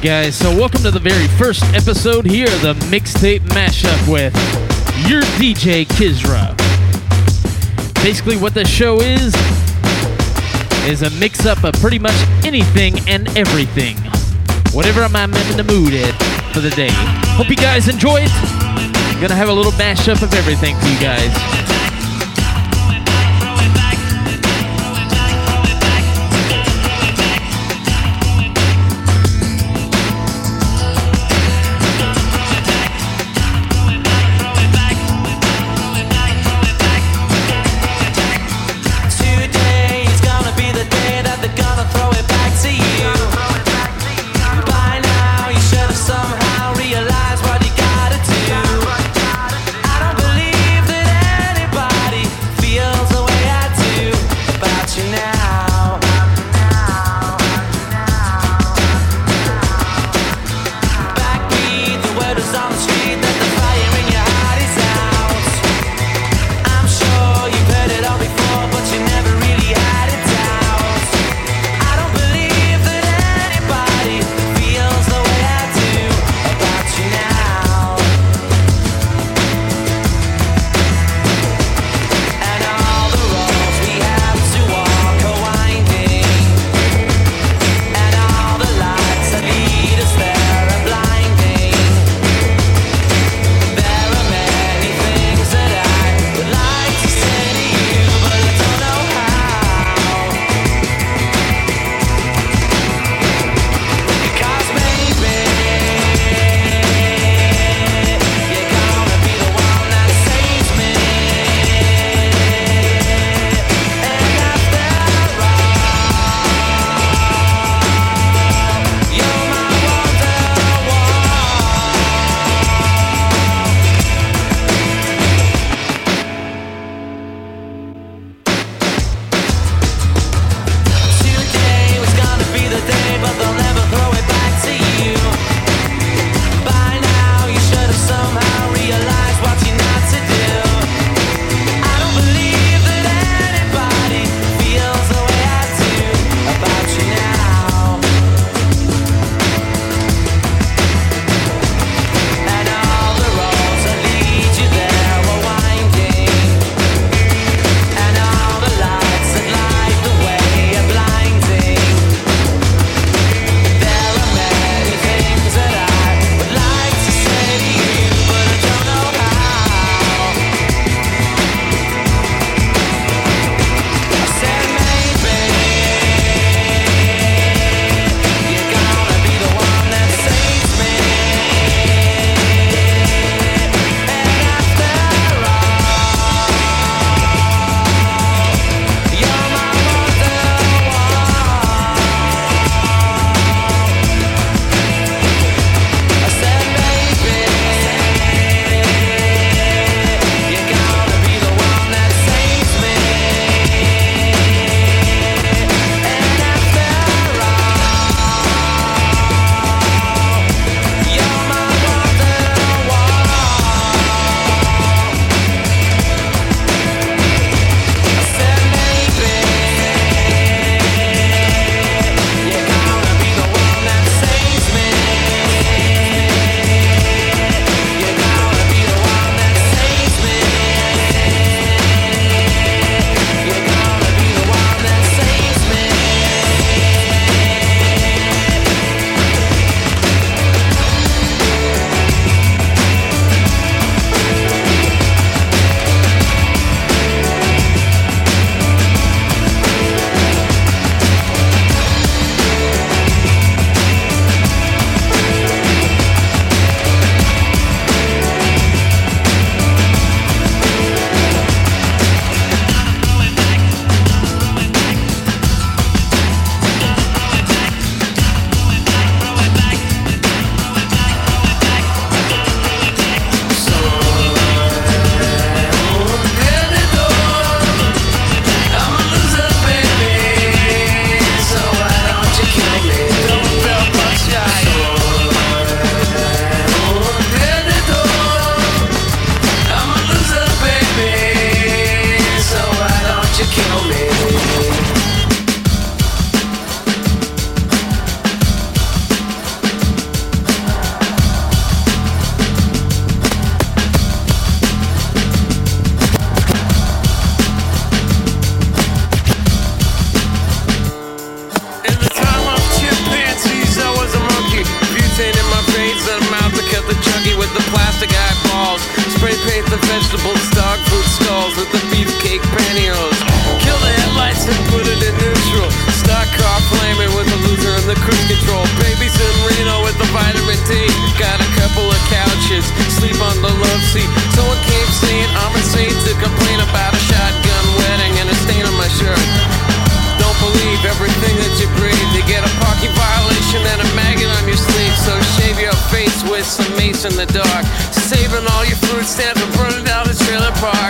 guys. So, welcome to the very first episode here of the mixtape mashup with your DJ Kizra. Basically, what the show is is a mix up of pretty much anything and everything. Whatever I'm in the mood at for the day. Hope you guys enjoy it. Gonna have a little mashup of everything for you guys. park.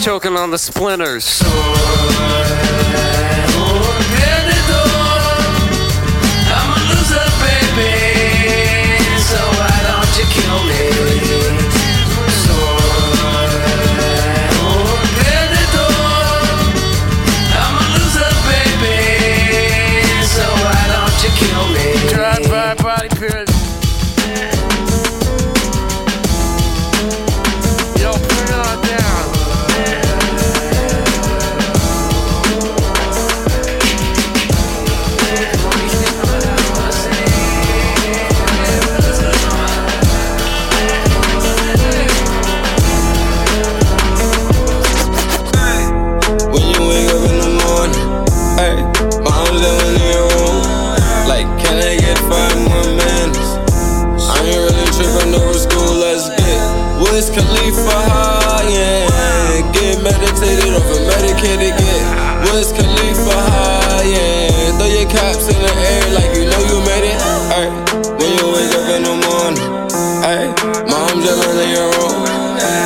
choking on the splinters. I'm a loser, baby. kid again. Wiz Khalifa high, yeah. Throw your caps in the air like you know you made it. Ay, when you wake up in the morning, ay, mom jealous of your room.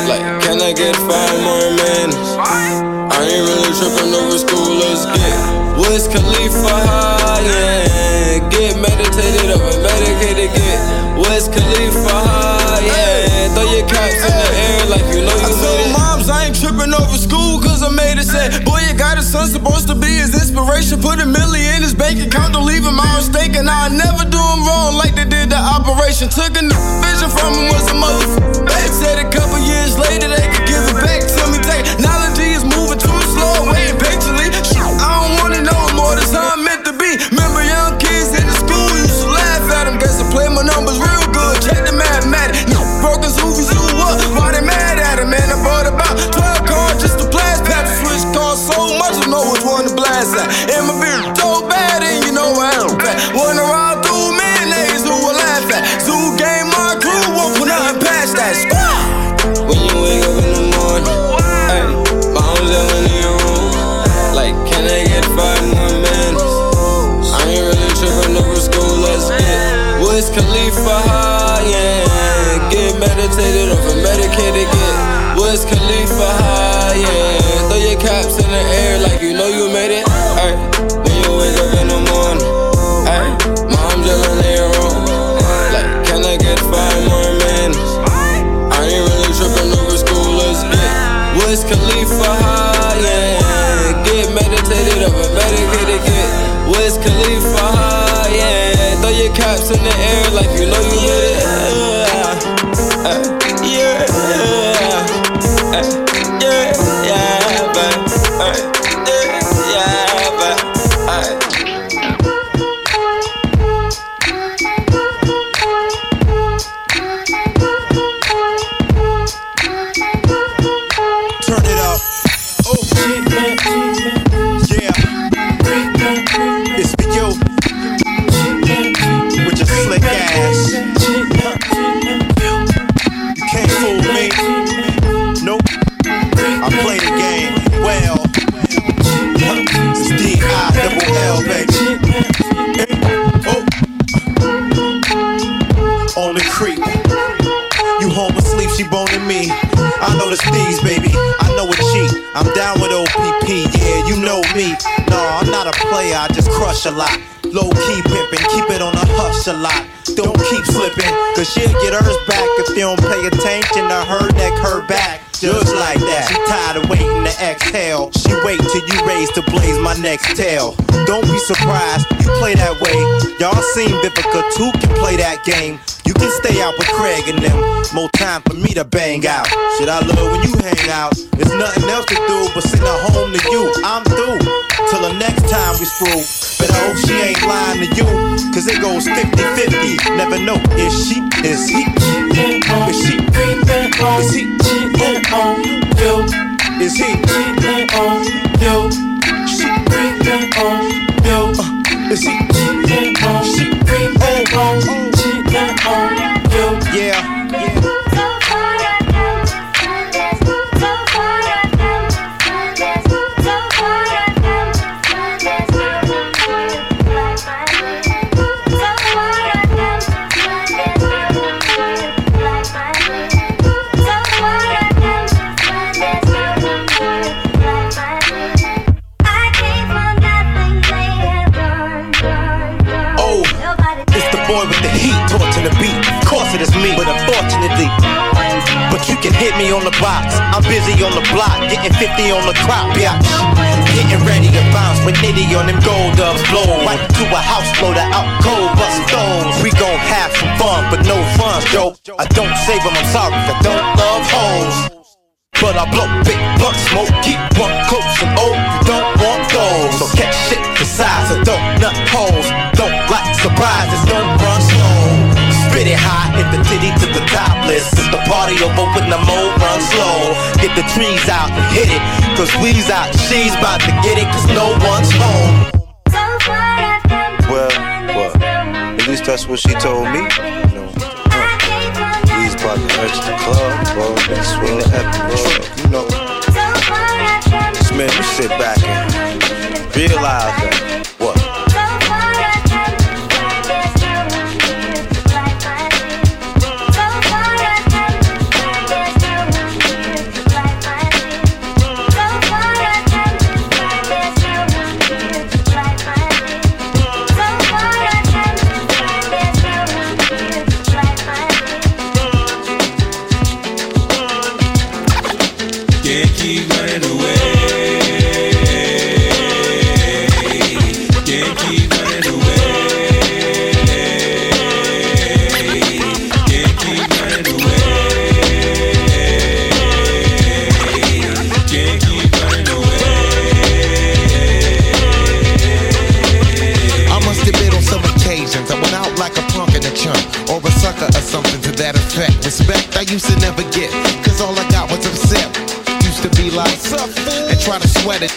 Like, can I get five more minutes? I ain't really tripping over school, let's get Wiz Khalifa high, yeah. Get meditated up and medicated, get Wiz Khalifa. should put a million in his bank account. Don't leave him out mistaken. I never do him wrong like they did the operation. Took a vision from him was a motherfucker. Back said a couple years later they never high, yeah. Get meditated medicated, get Wiz Khalifa high, yeah. Throw your caps in the air like you know you made it. life, you know next tail. Don't be surprised, you play that way. Y'all seen Vivica too can play that game. You can stay out with Craig and them. More time for me to bang out. Shit, I love when you hang out. There's nothing else to do but send her home to you. I'm through. Till the next time we screw. But I hope she ain't lying to you. Cause it goes 50 50. Never know. Is she? Is he? Is she? Is he? on you. Is he? Cheating on you. She creeping on you. Uh, is he? Cheating on. She creeping on. Cheating the box. I'm busy on the block, getting 50 on the crop, bitch. Getting ready to bounce with Nitty on them gold dubs. Blow right to a house loader out cold, bust stones. We gon' have some fun, but no funds, Joe. I don't save them, I'm sorry, I don't love hoes. But I blow big blunt smoke, keep one close and old. You don't want those. So catch shit the size of don't nut holes. Don't like surprises, don't run. Spit it high, hit the titty to the topless. If the party over when the mo run slow. Get the trees out and hit it. Cause we's out, she's about to get it, cause no one's home. Well, well, at least that's what she told me. You know, huh. We's about to enter the club, bro. And swing the epic you know. Just man, you sit back and realize that and try to sweat it.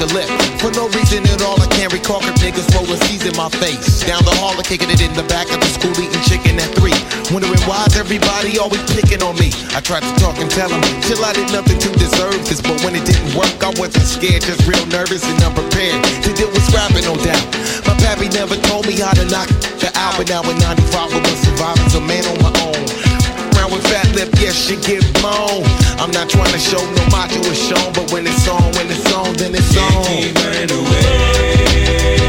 The lip. For no reason at all, I can't recall if niggas rolling C's in my face. Down the hall, I'm kicking it in the back of the school, eating chicken at three. Wondering why's everybody always picking on me. I tried to talk and tell them, chill, I did nothing to deserve this. But when it didn't work, I wasn't scared, just real nervous and unprepared to deal with scrapping, no doubt. My pappy never told me how to knock the out, but now in 95, I was surviving, so man on my own. Fat lip, yes, she get blown. I'm not trying to show no macho is shown, but when it's on, when it's on, then it's on. keep running away.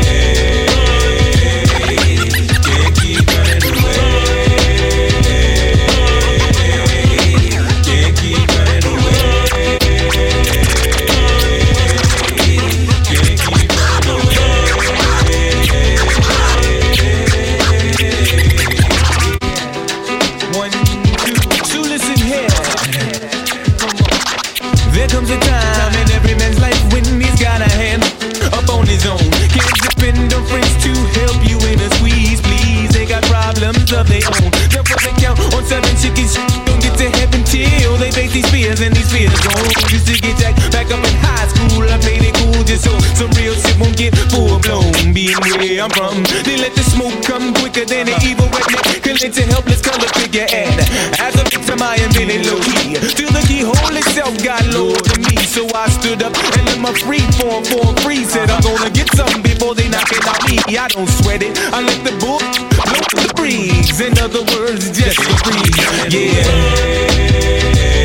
Problems of their own. That doesn't count on seven chickies. Don't get to heaven till they face these fears and these fears gone. Used to get jacked back up in high school. I played it cool just so some real shit won't get full blown. Being where I'm from, they let the smoke come quicker than an evil redneck. Can let a helpless color figure and as a victim I am feeling low key. Till the keyhole itself got low to me, so I stood up and let my free form form free. Said I'm gonna get something before they knock it out me. I don't sweat it, I let the book the breeze. In other words, just a breeze. Yeah.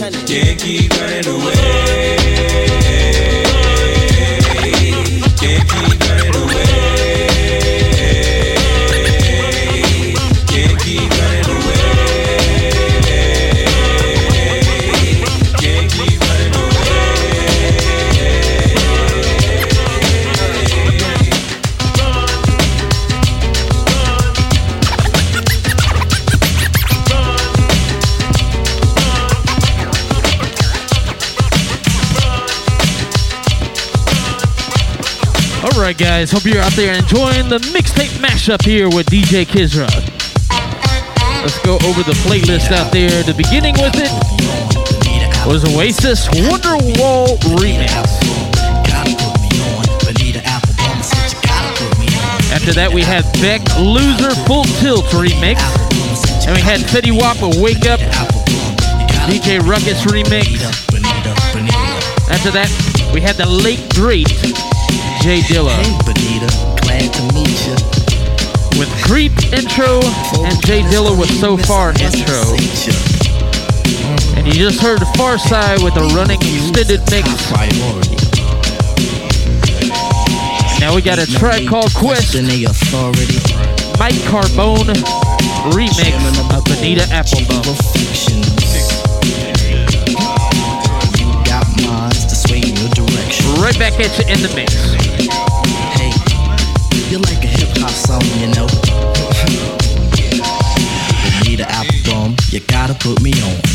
Can't keep running away. guys. Hope you're out there enjoying the mixtape mashup here with DJ Kizra. Let's go over the playlist out there. The beginning with it was Oasis Wonderwall Remix. After that, we had Beck Loser Full Tilt Remix. And we had Fetty Wap Wake Up, DJ Ruckus Remix. After that, we had the Late Great J Dilla. Hey, Bonita, glad to meet you. With Creep intro and J Dilla with So Far intro. And you just heard the Pharcyde with a running extended mix. Now we got a track called Quest. Mike Carbone remix of Bonita Applebum. right back at you in the mix pop song, you know. you need an album, you gotta put me on.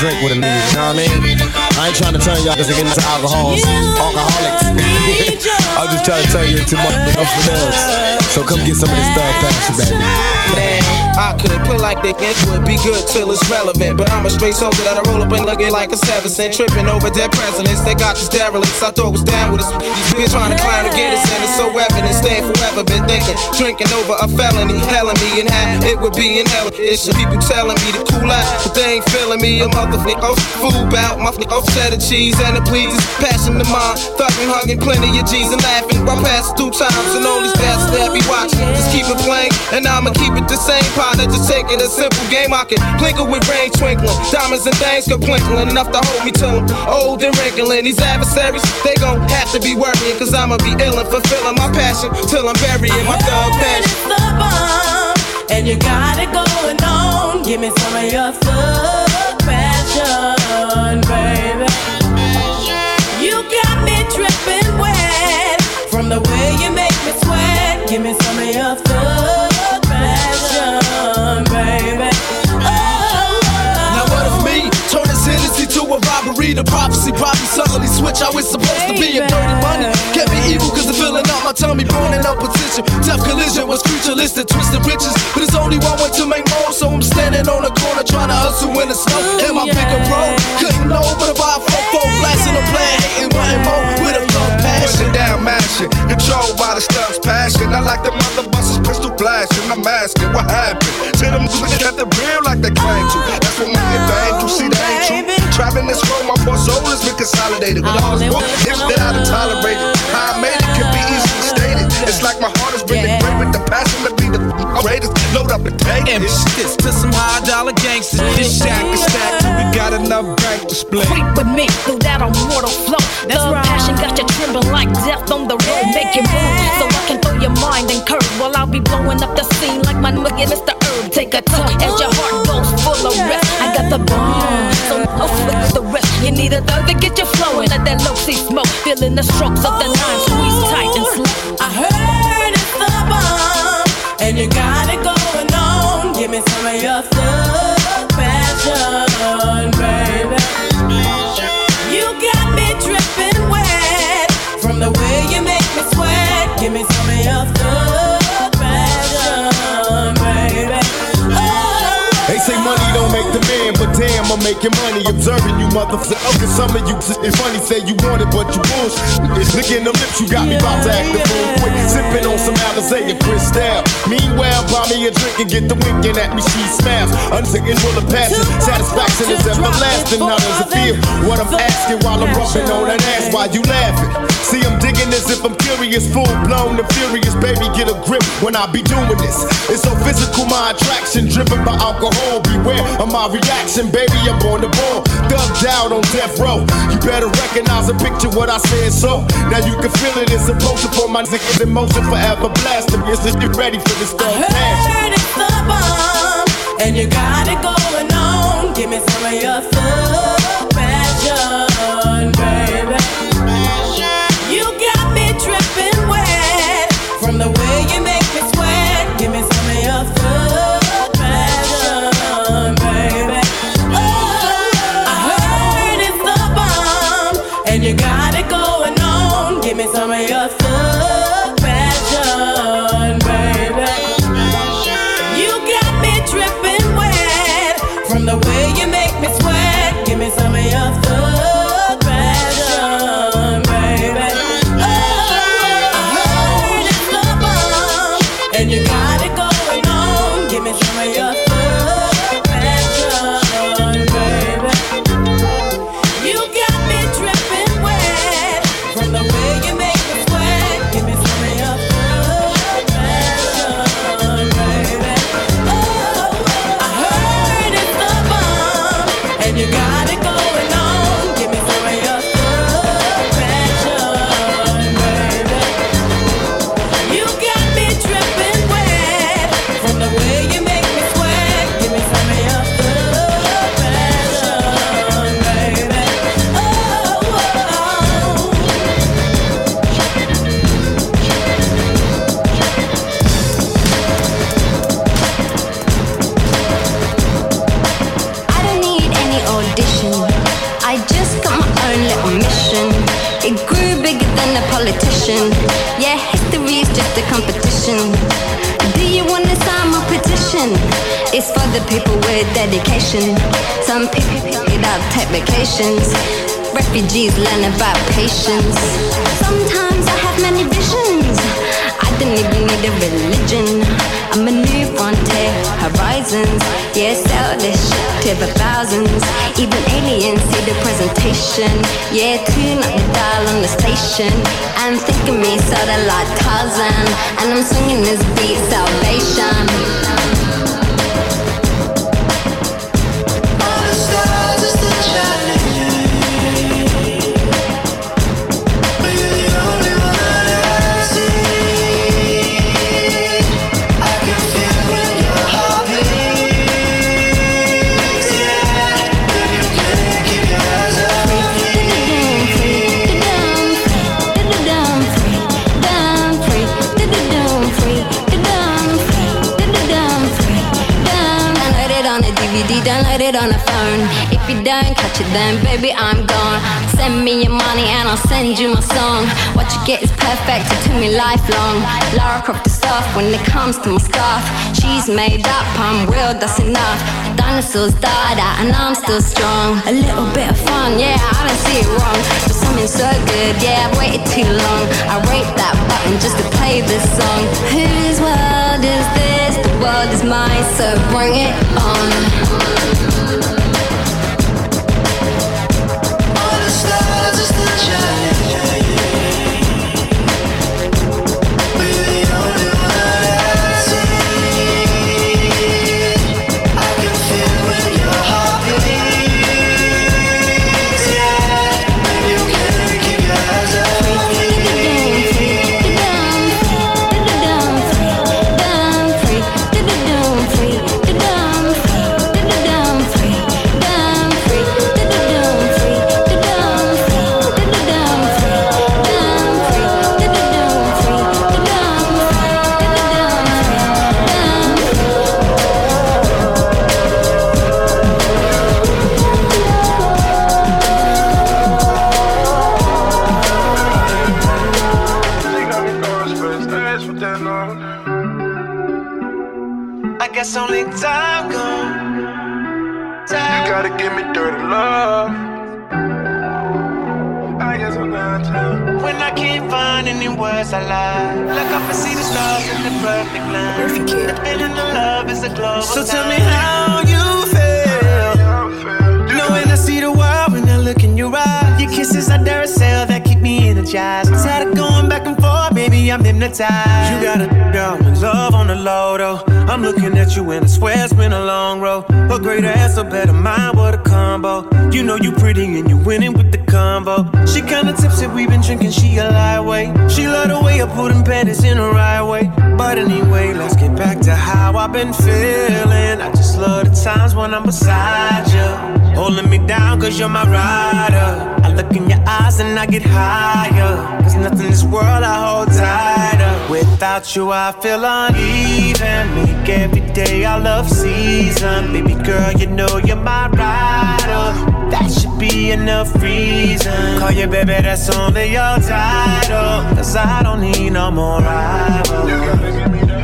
Drink with a nigga. You know what I mean? I ain't trying to turn y'all to get into alcohols, alcoholics. I'm just trying to turn you into more thugs. So come get some of this thug passion, baby. Man, I could play like they it would be good till it's relevant. But I'm a straight soldier that I roll up and looking like a seven cent. Tripping over dead presidents. They got these derelicts. I thought was down with us. These bitch trying to climb to get us in. It's so evident. Staying forever. Been thinking. Drinking over a felony. Helling me and how it would be in hell. It's the people telling me to cool out. But they ain't feeling me. A motherfucker. Oh, fool bout. My f- off set of cheese and the pleases. Passion to mine. Thugging, hugging plenty of G's and laughing. While passing through times. And all these bastards watching. Just keep it playing. And I'ma keep it the same partner. Just take it a simple game. I can plinkle with rain twinkling. Diamonds and things go plinkling. Enough to hold me to 'em. Old and wrinkling. These adversaries, they gon' have to be worrying. Cause I'ma be ill and fulfilling my passion. Till I'm burying my thug passion. And you got it going on. Give me some of your thug passion, baby. You got me dripping wet from the way you make me sweat. Give me some of your thug passion, baby. Oh, now what if me turn this Hennessy to a robbery? The prophecy probably suddenly switch how it's supposed to be. And dirty money can be evil cause the feeling out my tummy, burning up position. Tough collision was creaturelistic, twisted riches. But it's only one way to make more, so I'm standing on the corner trying to hustle in the snow. And my bigger road couldn't know, but about four four blasting a plan, hating wanting more with a. Pushing down, mashing, controlled by the stuff's passion. I like the mother busters, pistol blasting. I'm asking what happened to them niggas that the real like they claim to. That's what and Bang do. See, that ain't true. Trapping this road, my poor soul has been consolidated with all this. If that I done tolerated, how I made it can be easily stated. It's like my heart has been great with the passion be the greatest. Load up and take it. This to some high dollar gangsters. This shack is stacked. We got enough bank to split. Creep with me through that immortal flow. That's Thug right. passion got you trembling like death on the road. Make you move so I can throw your mind and curve while I'll be blowing up the scene like my look Mr. Herb, take a tuck as your heart goes full of rest. I got the bomb, so no flip the rest. You need a thug to get you flowing, let that low see smoke, feeling the strokes of the nine, squeeze tight and slow. I heard it's the bomb, and you got it going on. Give me some of your thug passion, baby. I'm making money observing you motherfuckers. Okay, some of you, it's funny, say you want it, but you bullsh. It's licking the lips, you got me about to act the fool quick. Sipping on some Alizé and Cristal. Meanwhile, buy me a drink and get the winking at me, she smiles. Unsicking full of passion, satisfaction is everlasting. How does it feel? What I'm asking while I'm rubbing on that ass, why you laughing? See, I'm digging as if I'm curious, full blown and furious. Baby, get a grip when I be doing this. It's so physical, my attraction, driven by alcohol. Beware of my reaction, baby. I'm on the ball, dubbed out on death row. You better recognize and picture what I said. So now you can feel it. It's a potion for my niggas in motion, forever blasting. Yes, you ready for this heard it's the bomb, and you got it going on. Give me some of your thug I'm swinging this beat, salvation. It, then baby, I'm gone. Send me your money and I'll send you my song. What you get is perfect, to me lifelong. Lara Croft is soft when it comes to my scarf. She's made up, I'm real, that's enough. Dinosaurs died out and I'm still strong. A little bit of fun, yeah, I don't see it wrong. But something so good, yeah, I've waited too long. I rate that button just to play this song. Whose world is this? The world is mine, so bring it on. Any words I lie Look up and see the stars in the perfect line The feeling of love is a global So tell me how you feel. Knowing I see the world when I look in your eyes. Your kisses are Duracell that keep me energized. Tired of going back and forth, baby, I'm hypnotized. You got a girl in love on the low though. I'm looking at you and I swear it's been a long road. A great ass, a better mind, what a combo. You know you pretty and you winning with the combo. She kinda tipsy, we been drinking, she a lightweight. She love the way I put them panties in the right way. But anyway, let's get back to how I've been feeling. I just love the times when I'm beside you. Oh, Holding me down cause you're my rider. I look in your eyes and I get higher. Cause nothing in this world I hold tighter. Without you, I feel uneven. Make every day I love season. Baby girl, you know you're my rider. That should be enough reason. Call you baby, that's only your title. Cause I don't need no more rivals.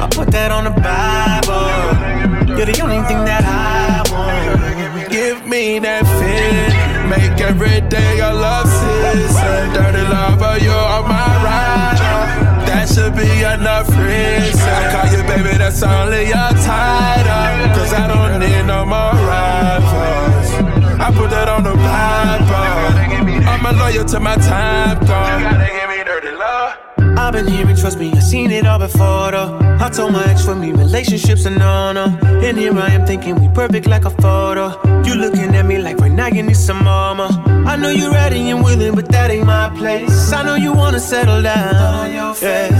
I put that on the Bible. You're the only thing that I want. Give me that feeling. Make every day a love season. Dirty lover, you're my rider. Should be enough reason. I call you baby, that's only your title. Cause I don't need no more rivals. I put that on the Bible. I'm a loyal to my time, God. You gotta give me dirty love. I've been hearing, trust me, I've seen it all before though. I told my ex for me, relationships are no no. And here I am thinking we perfect like a photo. You looking at me like right now you need some mama. I know you're ready and willing, but that ain't my place. I know you wanna settle down. on your Yes.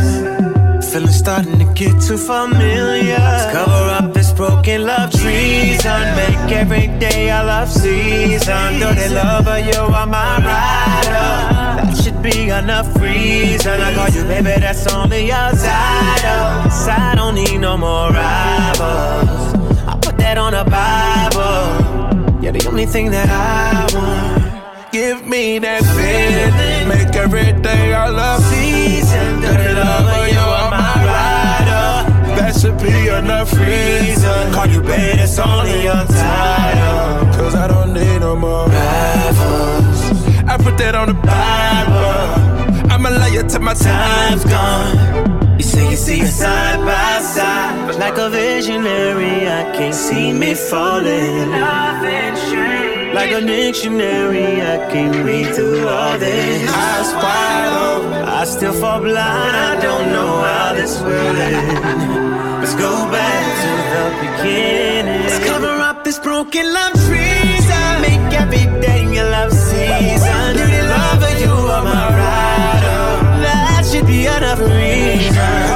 Feeling starting to get too familiar. Let's cover up this broken love treason. Make every day a love season. Dirty lover, you are my rider. That should be enough reason. I call you baby, that's only your title. 'Cause I don't need no more rivals. I put that on the Bible. You're the only thing that I want. Give me that feeling. Make every day I love season. Dirty you are my rider. That should be enough reason. Call you baby, it's only your title. Cause I don't need no more rivals. I put that on the Bible. I'm a liar till my time's gone. You say you see us side by side, like a visionary. I can't see me falling. Like a dictionary, I can't read through all this. Eyes wide open, I still fall blind. I don't know how this will end. Let's go back to the beginning. Let's cover up this broken love treason. Make every day your love season. Dirty lover, you are my rider. That should be enough reason.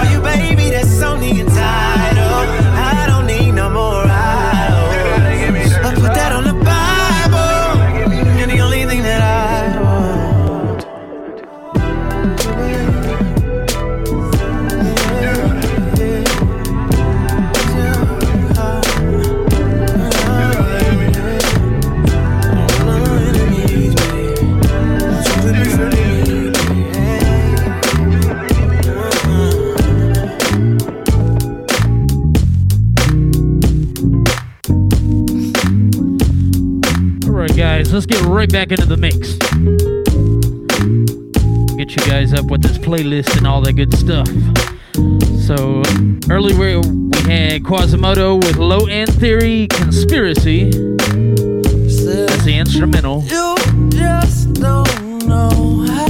Let's get right back into the mix. Get you guys up with this playlist and all that good stuff. So, earlier we had Quasimoto with Low End Theory Conspiracy. That's the instrumental. You just don't know how.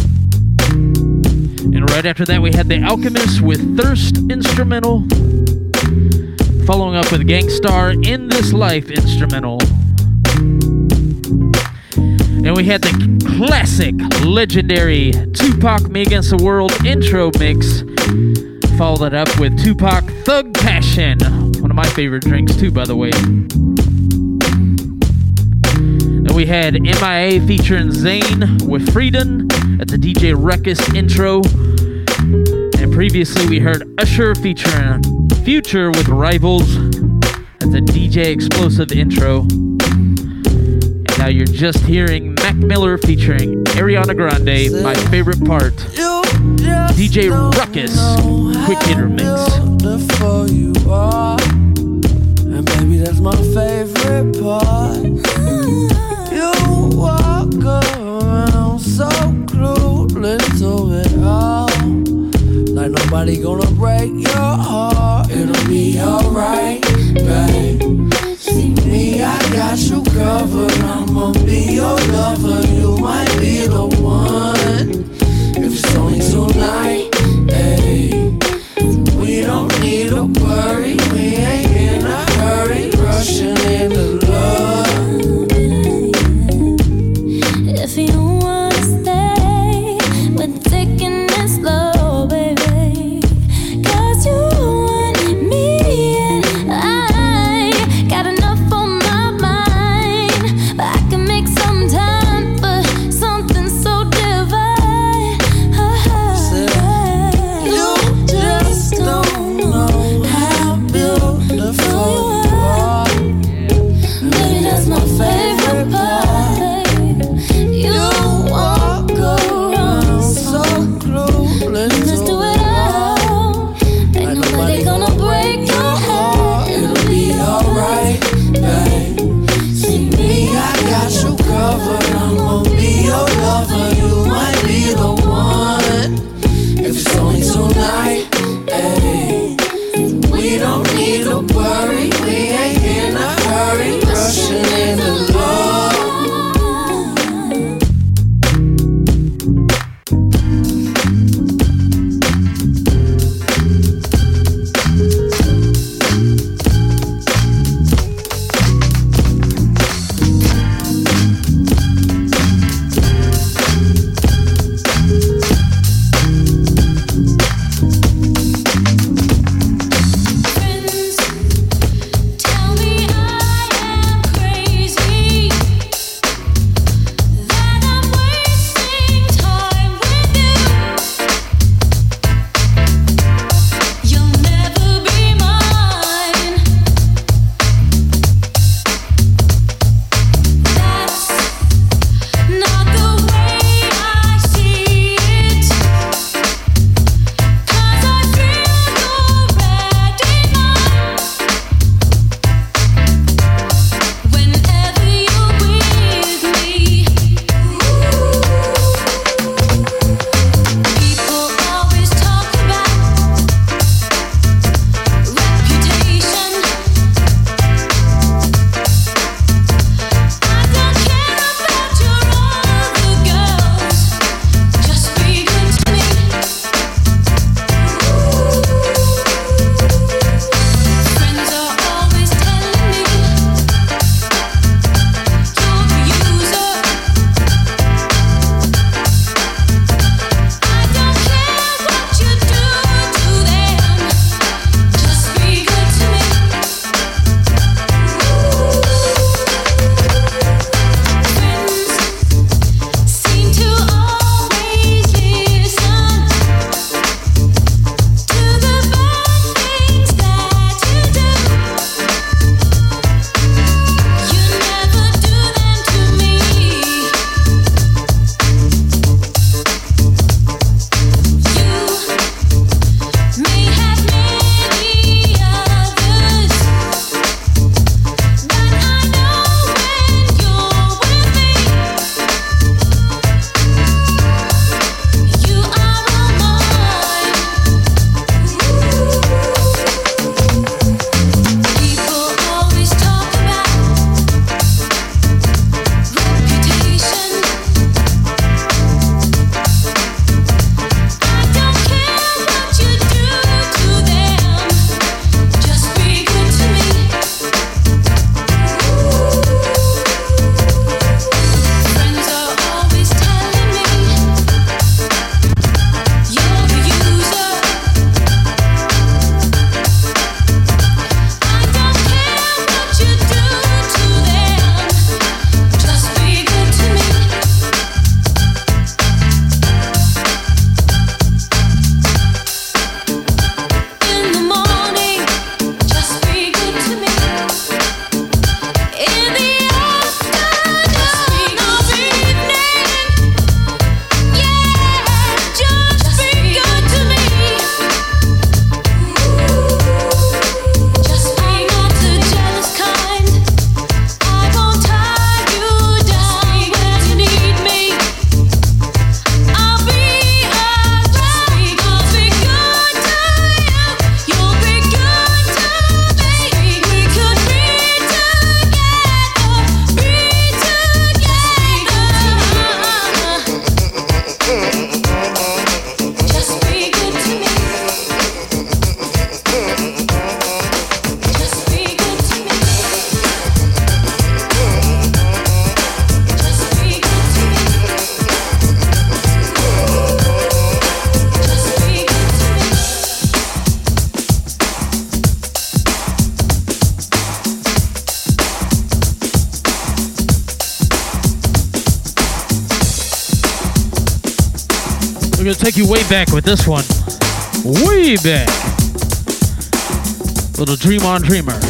And right after that, we had The Alchemist with Thirst instrumental. Following up with Gang Starr In This Life instrumental. And we had the classic, legendary Tupac Me Against the World intro mix. Followed that up with Tupac Thug Passion. One of my favorite drinks, too, by the way. And we had MIA featuring Zayn with Freedun. at the DJ Ruckus intro. And previously we heard Usher featuring Future with Rivals. That's a DJ Explosive intro. Now you're just hearing Mac Miller featuring Ariana Grande, my favorite part. DJ Ruckus, quick hitter mix. And baby, that's my favorite part. You walk around so clueless to all. Like nobody gonna break your heart. It'll be alright, babe. Got you covered. I'ma be your lover. You might be the one. If it's only tonight, gonna take you way back with this one. Way back. Little Dream on Dreamer.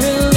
new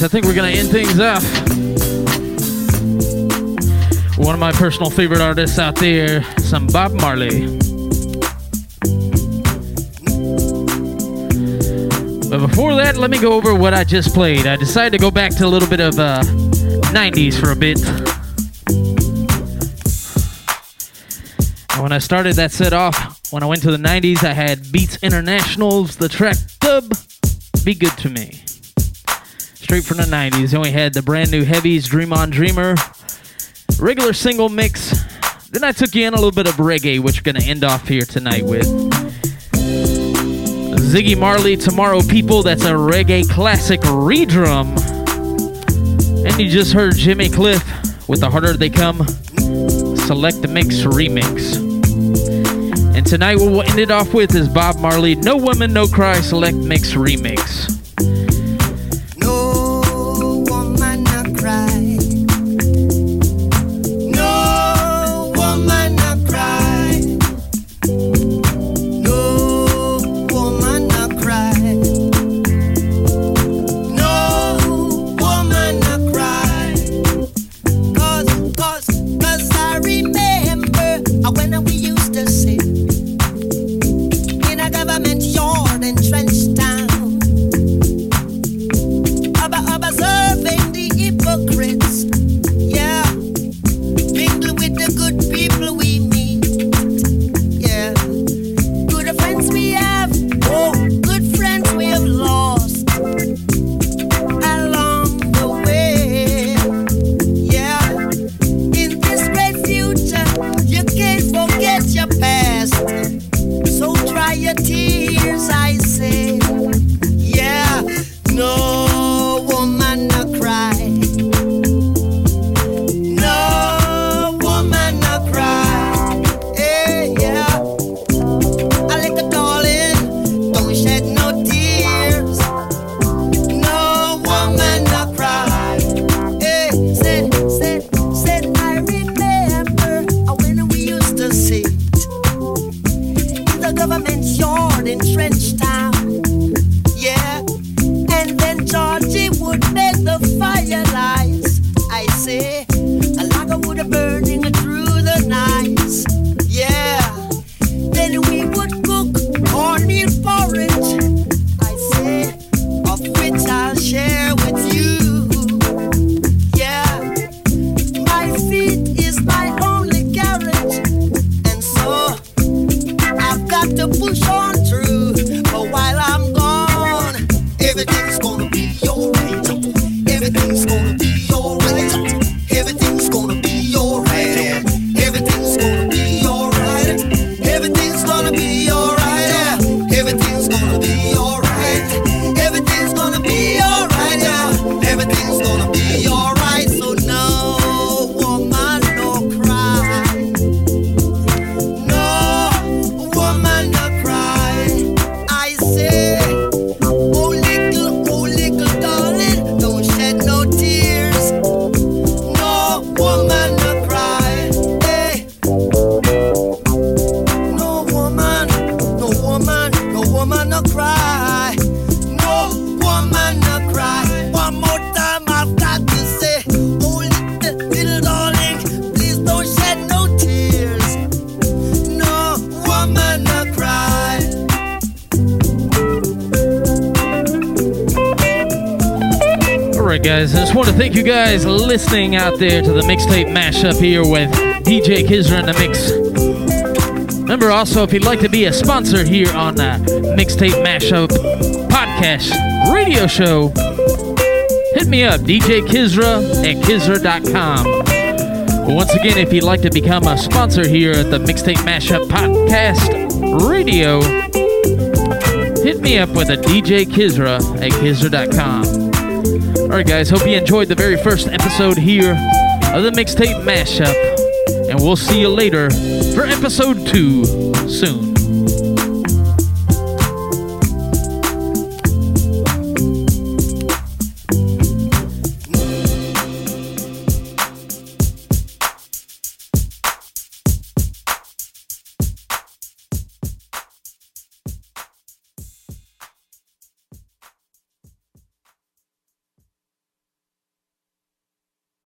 guys, I think we're gonna end things off. One of my personal favorite artists out there, some Bob Marley. But before that, let me go over what I just played. I decided to go back to a little bit of uh, 90s for a bit. And when I started that set off, when I went to the 90s, I had Beats Internationals, the track Dub, Be Good to Me. Straight from the 90s. Then we had the brand new Heavies, Dream On Dreamer, regular single mix. Then I took you in a little bit of reggae, which we're going to end off here tonight with. Ziggy Marley, Tomorrow People, that's a reggae classic redrum. And you just heard Jimmy Cliff with The Harder They Come, Select the Mix Remix. And tonight, what we'll end it off with is Bob Marley, No Woman, No Cry, Select Mix Remix. Guys listening out there to the mixtape mashup here with DJ Kizra in the mix. Remember also, if you'd like to be a sponsor here on the Mixtape Mashup podcast radio show, hit me up, DJ Kizra at Kizra.com. Once again, if you'd like to become a sponsor here at the Mixtape Mashup podcast radio, hit me up with a DJ Kizra at Kizra.com. Alright, guys, hope you enjoyed the very first episode here of the Mixtape Mashup. And we'll see you later for episode two.